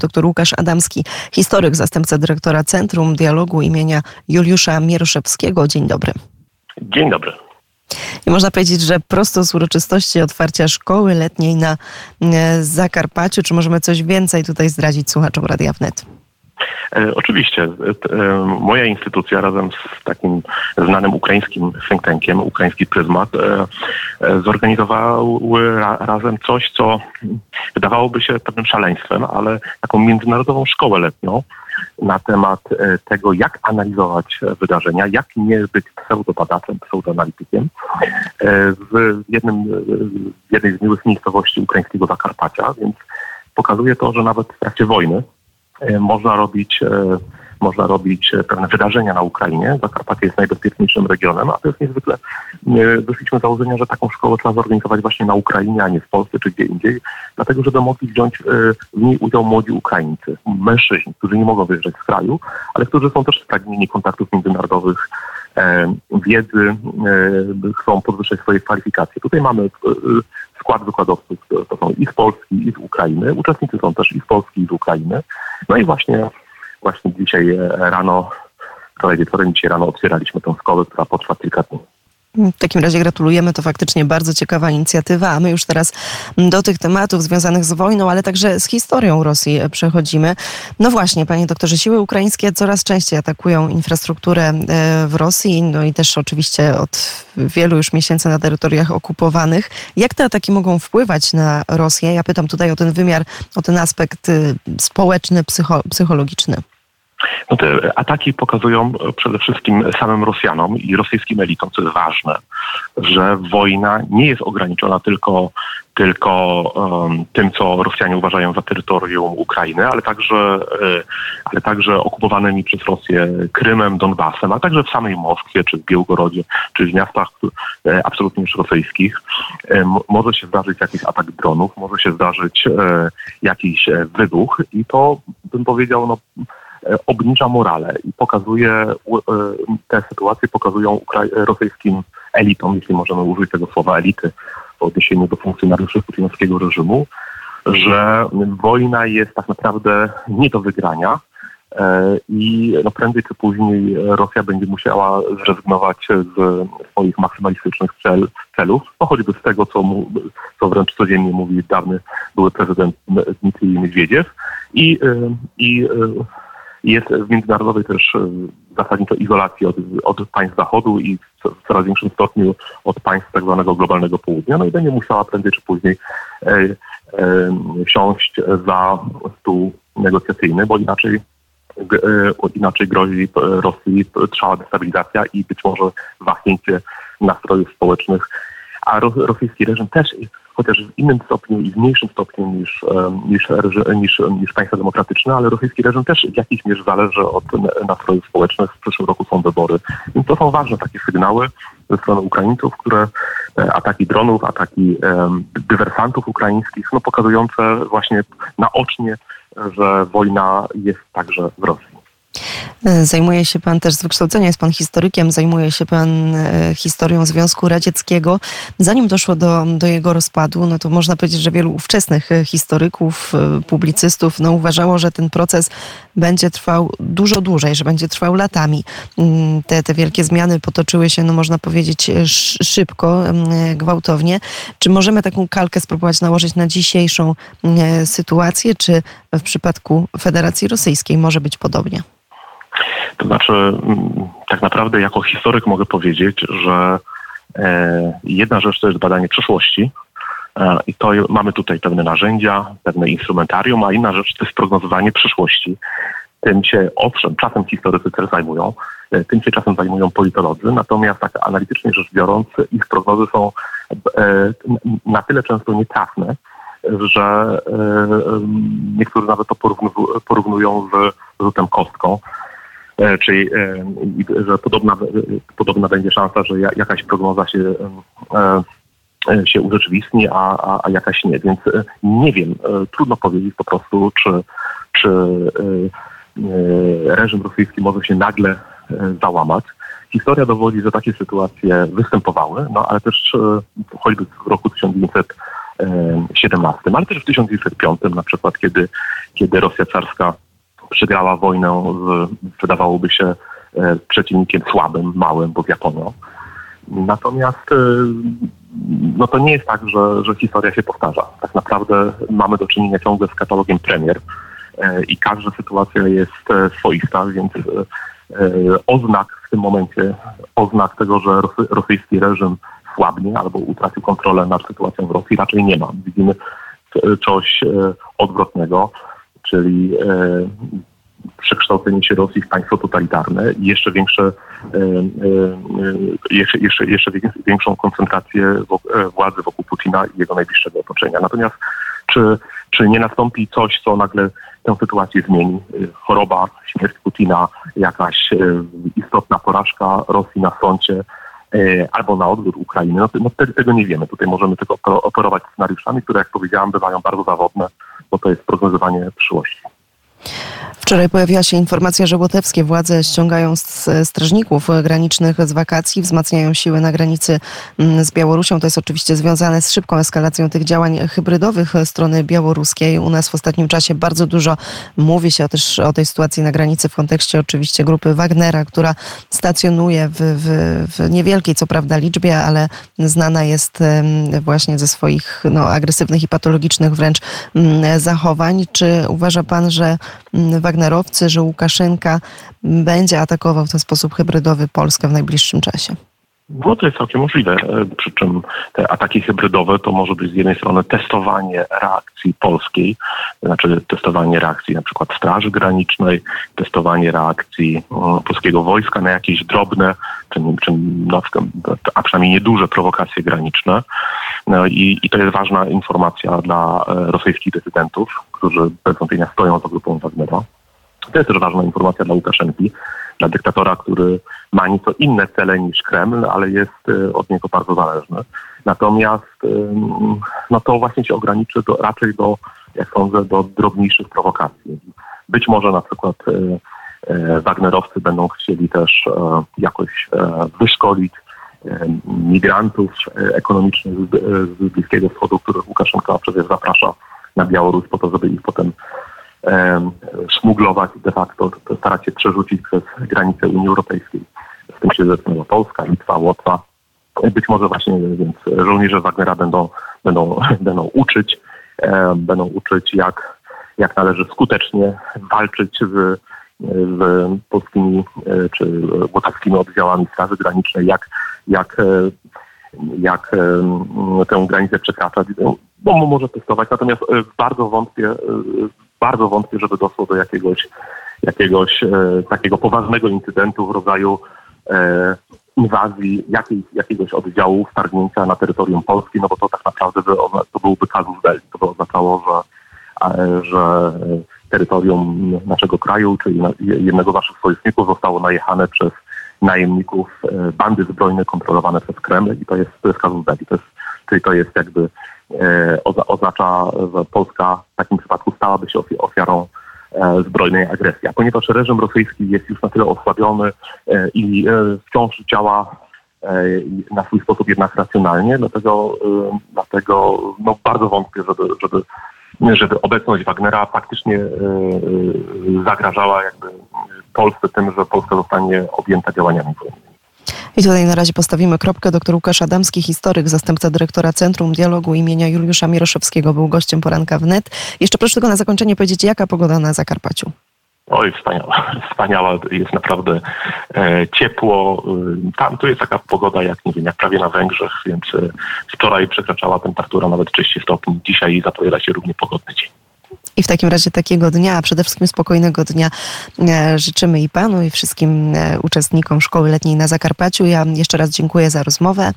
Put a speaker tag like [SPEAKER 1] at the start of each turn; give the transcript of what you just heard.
[SPEAKER 1] dr Łukasz Adamski, historyk, zastępca dyrektora Centrum Dialogu imienia Juliusza Mieroszewskiego. Dzień dobry.
[SPEAKER 2] Dzień dobry.
[SPEAKER 1] I można powiedzieć, że prosto z uroczystości otwarcia szkoły letniej na e, Zakarpaciu, czy możemy coś więcej tutaj zdradzić słuchaczom Radia Wnet?
[SPEAKER 2] E, oczywiście. E, moja instytucja razem z takim znanym ukraińskim think tankiem, ukraiński pryzmat, zorganizowały razem coś, co wydawałoby się pewnym szaleństwem, ale taką międzynarodową szkołę letnią, na temat e, tego, jak analizować wydarzenia, jak nie być pseudobadaczem, pseudoanalitykiem. E, w, jednym, w jednej z miłych miejscowości ukraińskiego Zakarpacia, więc pokazuje to, że nawet w trakcie wojny e, można robić można robić e, pewne wydarzenia na Ukrainie. Zakarpacie jest najbezpieczniejszym regionem, a to jest niezwykle, wyszliśmy z założenia, że taką szkołę trzeba zorganizować właśnie na Ukrainie, a nie w Polsce czy gdzie indziej, dlatego żeby mogli wziąć e, w niej udział młodzi Ukraińcy, mężczyźni, którzy nie mogą wyjeżdżać z kraju, ale którzy są też spragnieni kontaktów międzynarodowych, e, wiedzy, chcą podwyższać swoje kwalifikacje. Tutaj mamy skład wykładowców, to są i z Polski, i z Ukrainy. Uczestnicy są też i z Polski, i z Ukrainy. No i właśnie Właśnie dzisiaj e, rano, wczoraj wieczorem, dzisiaj rano otwieraliśmy tę szkołę, która potrwa kilka dni.
[SPEAKER 1] W takim razie gratulujemy, to faktycznie bardzo ciekawa inicjatywa, a my już teraz do tych tematów związanych z wojną, ale także z historią Rosji przechodzimy. No właśnie, panie doktorze, siły ukraińskie coraz częściej atakują infrastrukturę e, w Rosji, no i też oczywiście od wielu już miesięcy na terytoriach okupowanych. Jak te ataki mogą wpływać na Rosję? Ja pytam tutaj o ten wymiar, o ten aspekt y, społeczny, psycho, psychologiczny.
[SPEAKER 2] No te ataki pokazują przede wszystkim samym Rosjanom i rosyjskim elitom, co jest ważne, że wojna nie jest ograniczona tylko, tylko um, tym, co Rosjanie uważają za terytorium Ukrainy, ale także, e, ale także okupowanymi przez Rosję Krymem, Donbasem, a także w samej Moskwie, czy w Białgorodzie, czy w miastach e, absolutnie już rosyjskich. E, może się zdarzyć jakiś atak dronów, może się zdarzyć jakiś wybuch i to, bym powiedział, no, E, obniża morale i pokazuje, e, te sytuacje pokazują rosyjskim elitom, jeśli możemy użyć tego słowa elity w odniesieniu do funkcjonariuszy putinowskiego reżimu, że wojna jest tak naprawdę nie do wygrania e, i no prędzej czy później Rosja będzie musiała zrezygnować z swoich maksymalistycznych cel, celów, no choćby z tego, co, mu, co wręcz codziennie mówi dawny były prezydent Dmitrij Miedwiediew. I, i jest w międzynarodowej też e, zasadniczo izolacji od, od państw Zachodu i w coraz większym stopniu od państw tak zwanego globalnego południa. No i będzie musiała prędzej czy później e, e, siąść za stół negocjacyjny, bo inaczej e, inaczej grozi Rosji trwała destabilizacja i być może wahnięcie nastrojów społecznych. A rosyjski reżim też chociaż w innym stopniu i w mniejszym stopniu niż, niż, niż, niż państwa demokratyczne, ale rosyjski reżim też w jakiejś mierze zależy od nastrojów społecznych. W przyszłym roku są wybory. Więc to są ważne takie sygnały ze strony Ukraińców, które e, ataki dronów, ataki dywersantów ukraińskich, no pokazujące właśnie naocznie, że wojna jest także w Rosji.
[SPEAKER 1] Zajmuje się pan też z wykształcenia, jest pan historykiem, zajmuje się pan e, historią Związku Radzieckiego. Zanim doszło do, do jego rozpadu, no to można powiedzieć, że wielu ówczesnych e, historyków, e, publicystów no uważało, że ten proces będzie trwał dużo dłużej, że będzie trwał latami. Mm, te, te wielkie zmiany potoczyły się, no można powiedzieć, szybko, gwałtownie. Czy możemy taką kalkę spróbować nałożyć na dzisiejszą sytuację, czy w przypadku Federacji Rosyjskiej może być podobnie?
[SPEAKER 2] To znaczy, mm, tak naprawdę jako historyk mogę powiedzieć, że e, jedna rzecz to jest badanie przyszłości e, i to mamy tutaj pewne narzędzia, pewne instrumentarium, a inna rzecz to jest prognozowanie przyszłości. Tym się, owszem, czasem historycy też zajmują, e, tym się czasem zajmują politolodzy, natomiast tak analitycznie rzecz biorąc, ich prognozy są na tyle często nietrafne, że niektórzy nawet to porównują z rzutem kostką. E, czyli e, że podobna, podobna będzie szansa, że jakaś prognoza się, e, się urzeczywistni, a, a, a jakaś nie. Więc nie wiem, trudno powiedzieć po prostu, czy, czy reżim rosyjski może się nagle załamać. Historia dowodzi, że takie sytuacje występowały, no ale też choćby w roku 1900 XVII, ale też w 1905 na przykład, kiedy, kiedy Rosja carska przegrała wojnę z, wydawałoby się, przeciwnikiem słabym, małym, bo z Japonią. Natomiast no to nie jest tak, że, że historia się powtarza. Tak naprawdę mamy do czynienia ciągle z katalogiem premier i każda sytuacja jest swoista, więc oznak w tym momencie, oznak tego, że rosyjski reżim słabnie albo utracił kontrolę nad sytuacją w Rosji, raczej nie ma. Widzimy coś e, odwrotnego, czyli e, przekształcenie się Rosji w państwo totalitarne i jeszcze większe, e, jeszcze, jeszcze, jeszcze większą koncentrację władzy wokół Putina i jego najbliższego otoczenia. Natomiast czy, czy nie nastąpi coś, co nagle tę sytuację zmieni? Choroba, śmierć Putina, jakaś istotna porażka Rosji na froncie, E, albo na odwrót Ukrainy. No, no tego nie wiemy. Tutaj możemy tylko operować scenariuszami, które, jak powiedziałam, bywają bardzo zawodne, bo to jest prognozowanie przyszłości.
[SPEAKER 1] Wczoraj pojawiła się informacja, że łotewskie władze ściągają strażników granicznych z wakacji, wzmacniają siły na granicy mm, z Białorusią. To jest oczywiście związane z szybką eskalacją tych działań hybrydowych strony białoruskiej. U nas w ostatnim czasie bardzo dużo mówi się też o tej sytuacji na granicy w kontekście oczywiście grupy Wagnera, która stacjonuje w, w, w niewielkiej co prawda liczbie, ale znana jest właśnie ze swoich no, agresywnych i patologicznych wręcz mm, zachowań. Czy uważa pan, że Wagnerowcy, że Łukaszenka będzie atakował w ten sposób hybrydowy Polskę w najbliższym czasie?
[SPEAKER 2] No to jest całkiem możliwe, e, przy czym te ataki hybrydowe to może być z jednej strony testowanie reakcji polskiej, znaczy testowanie reakcji na przykład Straży Granicznej, testowanie reakcji mm, polskiego wojska na jakieś drobne, czy, czy a przynajmniej nieduże prowokacje graniczne. No i, i to jest ważna informacja dla e, rosyjskich decydentów, którzy bez wątpienia stoją za grupą Wagnera. To jest też ważna informacja dla Łukaszenki, dla dyktatora, który ma nieco inne cele niż Kreml, ale jest y, od niego bardzo zależny. Natomiast no to właśnie się ograniczy do, raczej do, jak sądzę, do drobniejszych prowokacji. Być może na przykład y, y, Wagnerowcy będą chcieli też jakoś wyszkolić migrantów ekonomicznych z Bliskiego Wschodu, których Łukaszenka przecież zaprasza na Białoruś po to, żeby ich potem szmuglować de facto, starać się przerzucić przez granice Unii Europejskiej. Z tym się zetknęła Polska, Litwa, Łotwa. Być może właśnie więc żołnierze Wagnera będą, będą, będą uczyć, będą uczyć jak, jak należy skutecznie walczyć z, z polskimi e, czy łotawskimi oddziałami Straży Granicznej, jak, jak, e, jak tę granicę przekraczać, bo może testować. Natomiast e, bardzo wątpię, bardzo wątpię, żeby doszło do jakiegoś, jakiegoś e, takiego poważnego incydentu w rodzaju e, inwazji jakiej, jakiegoś oddziału, wtargnięcia na terytorium Polski, no bo to tak naprawdę by, to byłby kazus belli. To by oznaczało, że, e, że terytorium naszego kraju, czyli jednego z naszych sojuszników zostało najechane przez najemników e, bandy zbrojne kontrolowane przez Kreml i to jest, to jest kazus belli. To jest, czyli to jest jakby E, oznacza, że Polska w takim przypadku stałaby się ofiarą e, zbrojnej agresji. A ponieważ reżim rosyjski jest już na tyle osłabiony e, i wciąż działa na swój sposób jednak racjonalnie, dlatego, dlatego no bardzo wątpię, żeby, żeby, żeby obecność Wagnera faktycznie zagrażała jakby Polsce tym, że Polska zostanie objęta działaniami wojennymi.
[SPEAKER 1] I tutaj na razie postawimy kropkę. Doktor Łukasz Adamski, historyk, zastępca dyrektora Centrum Dialogu imienia Juliusza Miroszewskiego, był gościem poranka wnet. Jeszcze proszę tylko na zakończenie powiedzieć, jaka pogoda na Zakarpaciu?
[SPEAKER 2] Oj, wspaniała. Wspaniała. Jest naprawdę e, ciepło. E, tam tu jest taka pogoda jak, nie wiem, jak prawie na Węgrzech, więc e, wczoraj przekraczała temperatura nawet 30 stopni. Dzisiaj zapowiada się równie pogodny dzień.
[SPEAKER 1] I w takim razie takiego dnia, a przede wszystkim spokojnego dnia e, życzymy i panu, i wszystkim e, uczestnikom szkoły letniej na Zakarpaciu. Ja jeszcze raz dziękuję za rozmowę.